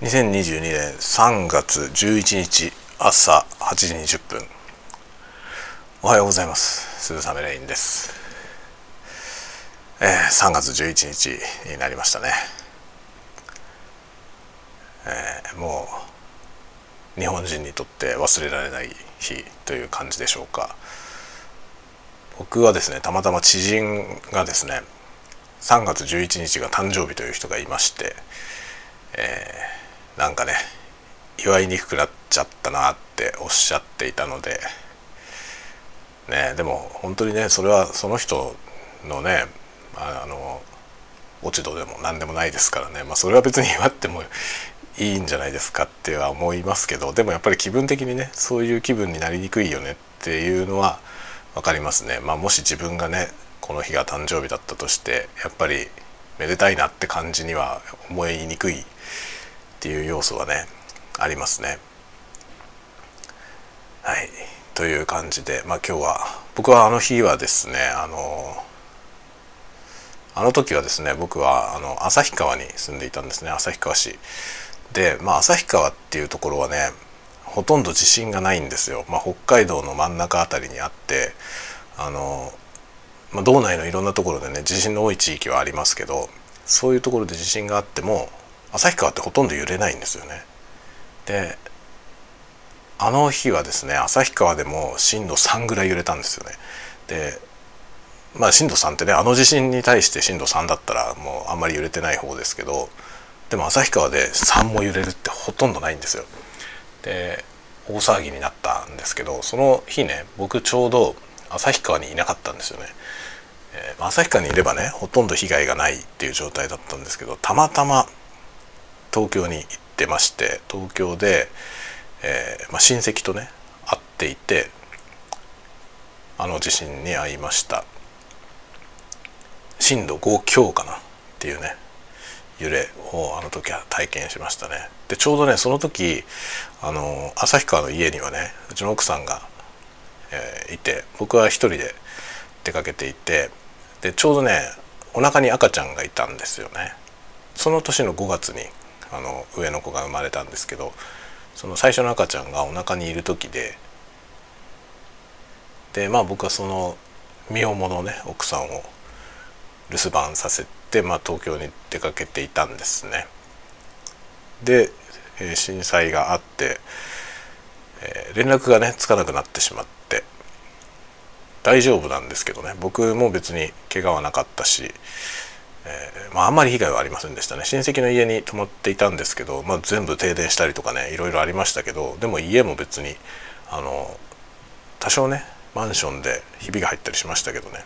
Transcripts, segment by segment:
2022年3月11日朝8時20分おはようございます。鈴雨レインです、えー、3月11日になりましたね、えー、もう日本人にとって忘れられない日という感じでしょうか。僕はですねたまたま知人がですね3月11日が誕生日という人がいまして、えーなんかね祝いにくくなっちゃったなっておっしゃっていたのでねでも本当にねそれはその人のねあの落ち度でも何でもないですからね、まあ、それは別に祝ってもいいんじゃないですかっては思いますけどでもやっぱり気分的にねそういう気分になりにくいよねっていうのは分かりますね。まあ、もし自分がねこの日が誕生日だったとしてやっぱりめでたいなって感じには思いにくいっていう要素はねありますね。はい。という感じでまあ今日は僕はあの日はですねあのあの時はですね僕はあの旭川に住んでいたんですね旭川市。でまあ旭川っていうところはねほとんど地震がないんですよ、まあ、北海道の真ん中辺りにあってあの、まあ、道内のいろんなところでね地震の多い地域はありますけどそういうところで地震があっても旭川ってほとんど揺れないんですよね。であの日はですね旭川でも震度3ぐらい揺れたんですよね。でまあ震度3ってねあの地震に対して震度3だったらもうあんまり揺れてない方ですけどでも旭川で3も揺れるってほとんどないんですよ。で大騒ぎになったんですけどその日ね僕ちょうど旭川にいなかったんですよね。えー、旭川にいればねほとんど被害がないっていう状態だったんですけどたまたま東京に行ってまして東京で、えーまあ、親戚とね会っていてあの地震に遭いました。震度5強かなっていうね揺れをあの時は体験しましたね。でちょうどねその時あの旭川の家にはねうちの奥さんが、えー、いて僕は一人で出かけていてでちょうどねお腹に赤ちゃんがいたんですよね。その年の5月にあの上の子が生まれたんですけどその最初の赤ちゃんがお腹にいる時ででまあ僕はその身重のね奥さんを留守番させて、まあ、東京に出かけていたんですね。で、震災があって、え、連絡がねつかなくなってしまって大丈夫なんですけどね僕も別に怪我はなかったしえー、まあ、んまり被害はありませんでしたね。親戚の家に泊まっていたんですけど、まあ、全部停電したりとかねいろいろありましたけどでも家も別にあの多少ねマンションでひびが入ったりしましたけどね。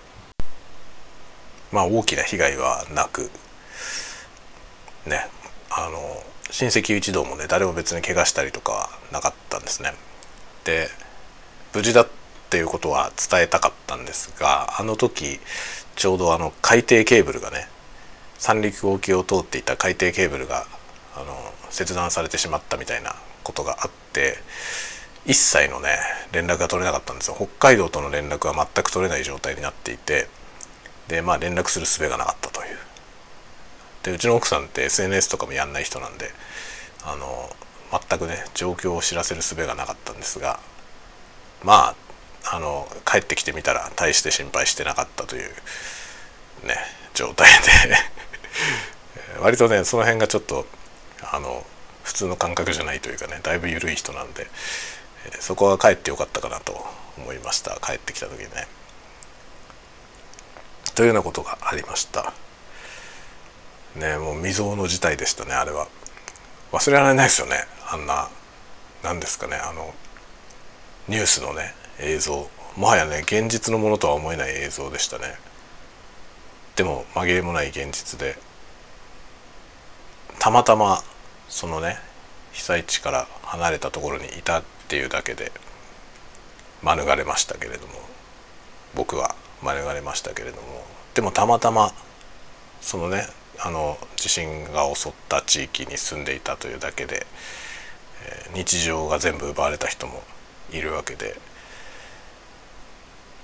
まあ大きな被害はなくねあの親戚一同もね誰も別に怪我したりとかはなかったんですね。で無事だっていうことは伝えたかったんですがあの時ちょうどあの海底ケーブルがね三陸沖を通っていた海底ケーブルがあの切断されてしまったみたいなことがあって一切のね連絡が取れなかったんですよ。北海道との連絡は全く取れない状態になっていてでまあ連絡する術がなかったという。でうちの奥さんって SNS とかもやんない人なんであの全くね状況を知らせる術がなかったんですがまああの帰ってきてみたら大して心配してなかったというね状態で割とねその辺がちょっとあの普通の感覚じゃないというかねだいぶ緩い人なんで、えそこは帰ってよかったかなと思いました帰ってきた時にね。というようなことがありました。ねもう未曾有の事態でしたねあれは。忘れられないですよねあんな何ですかねあのニュースのね映像もはやね現実のものとは思えない映像でしたね。でも紛れもない現実でたまたまそのね被災地から離れたところにいたっていうだけで免れましたけれども僕は免れましたけれどもでもたまたまそのねあの地震が襲った地域に住んでいたというだけで、日常が全部奪われた人もいるわけで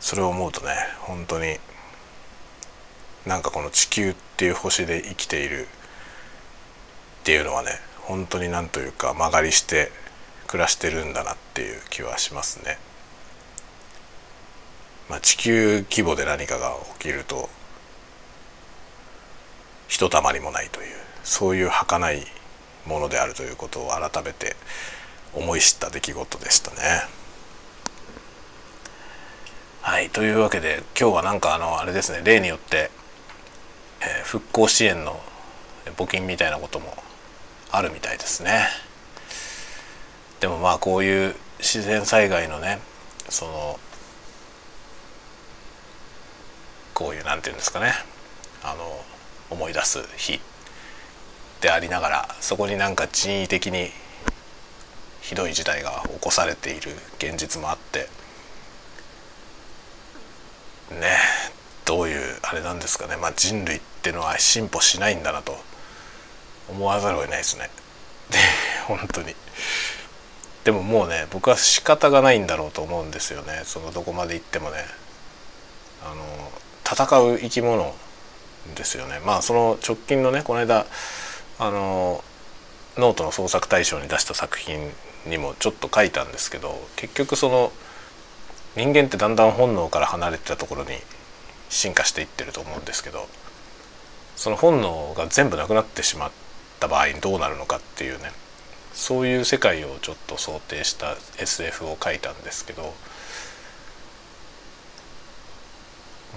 それを思うとね本当になんかこの地球っていう星で生きているっていうのはね本当になんというか曲がりして暮らしてるんだなっていう気はしますね。まあ、地球規模で何かが起きるとひとたまりもないというそういう儚いものであるということを改めて思い知った出来事でしたね。はいというわけで今日はなんかあのあれですね例によって、えー、復興支援の募金みたいなこともあるみたいですね。でもまあこういう自然災害のねそのこういうなんていうんですかね。あの思い出す日でありながらそこになんか人為的にひどい事態が起こされている現実もあってねどういうあれなんですかね、まあ、人類ってのは進歩しないんだなと。思わざるを得ないですね。で 本当に。でももうね僕は仕方がないんだろうと思うんですよね。そのどこまで行ってもね。あの戦う生き物ですよね。まあその直近のねこの間あのノートの創作大賞に出した作品にもちょっと書いたんですけど結局その人間ってだんだん本能から離れてたところに進化していってると思うんですけどその本能が全部なくなってしまってた場合にどうなるのかっていうね。そういう世界をちょっと想定した SF を書いたんですけど。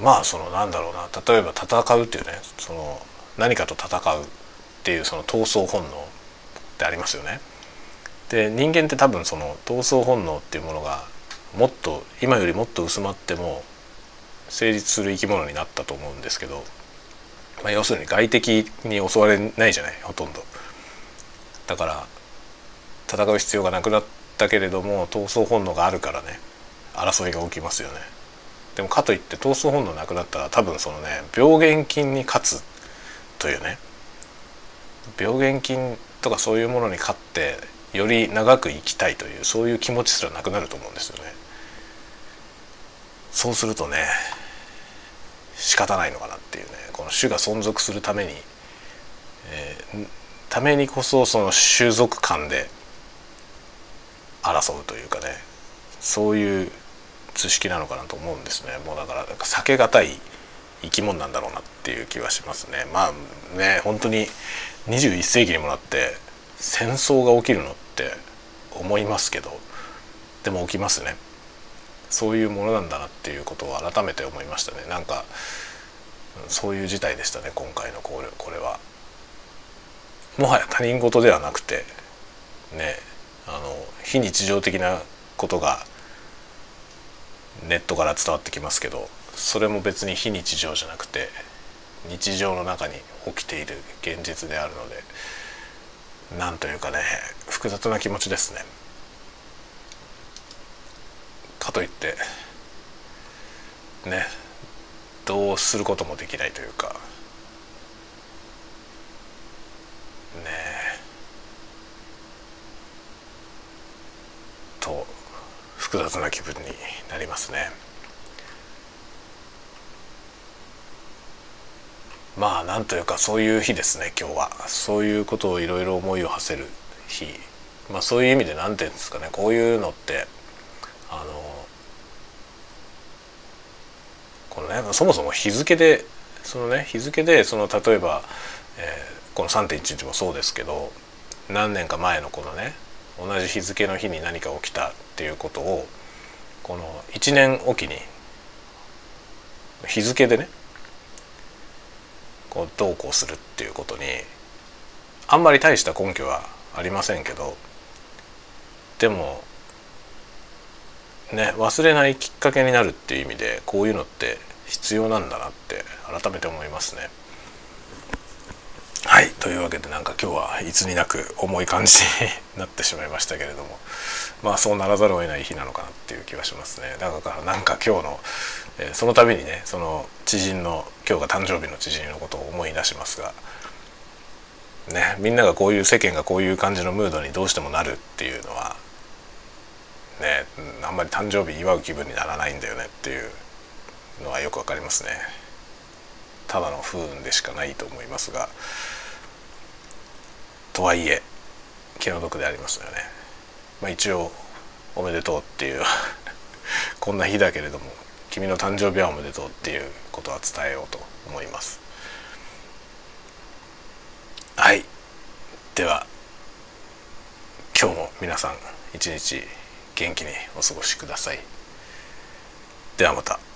まあそのなんだろうな。例えば戦うっていうね。その何かと戦うっていうその闘争本能ってありますよね。で人間って多分その闘争本能っていうものがもっと今よりもっと薄まっても成立する生き物になったと思うんですけど、まあ、要するに外敵に襲われないじゃないほとんど。だから戦う必要がなくなったけれども闘争本能があるからね争いが起きますよね。でもかといって闘争本能なくなったら多分そのね病原菌に勝つというね病原菌とかそういうものに勝ってより長く生きたいというそういう気持ちすらなくなると思うんですよね。そうするとね仕方ないのかなっていうね。この種が存続するために、えー、ためにこそその種族間で争うというかね。そういう図式なのかなと思うんですね。もうだからなんか避けがたい生き物なんだろうなっていう気はしますね。まあね本当に21世紀にもなって戦争が起きるのって思いますけどでも起きますね。そういうものなんだなっていうことを改めて思いましたねなんかそういう事態でしたね今回のこれこれはもはや他人事ではなくてねあの非日常的なことがネットから伝わってきますけどそれも別に非日常じゃなくて日常の中に起きている現実であるのでなんというかね複雑な気持ちですね。かといってねどうすることもできないというかねと複雑な気分になりますね。まあなんというかそういう日ですね今日は。そういうことをいろいろ思いを馳せる日。まあそういう意味で何て言うんですかねこういうのってあのこのねそもそも日付でそのね日付でその例えば、えー、この3.11もそうですけど何年か前のこのね同じ日付の日に何か起きたっていうことをこの1年おきに日付でねこうどうこうするっていうことにあんまり大した根拠はありませんけどでもね忘れないきっかけになるっていう意味でこういうのって必要なんだなって改めて思いますね。はいというわけでなんか今日はいつになく重い感じになってしまいましたけれどもまあそうならざるを得ない日なのかなっていう気がしますねだからなんか今日の、え、その度にねその知人の今日が誕生日の知人のことを思い出しますがねみんながこういう世間がこういう感じのムードにどうしてもなるっていうのはあんまり誕生日祝う気分にならないんだよねっていうのはよくわかりますね。ただの不運でしかないと思いますがとはいえ気の毒でありますよね。まあ、一応おめでとうっていう こんな日だけれども君の誕生日はおめでとうっていうことは伝えようと思います。はい。では今日も皆さん一日元気にお過ごしくださいではまた。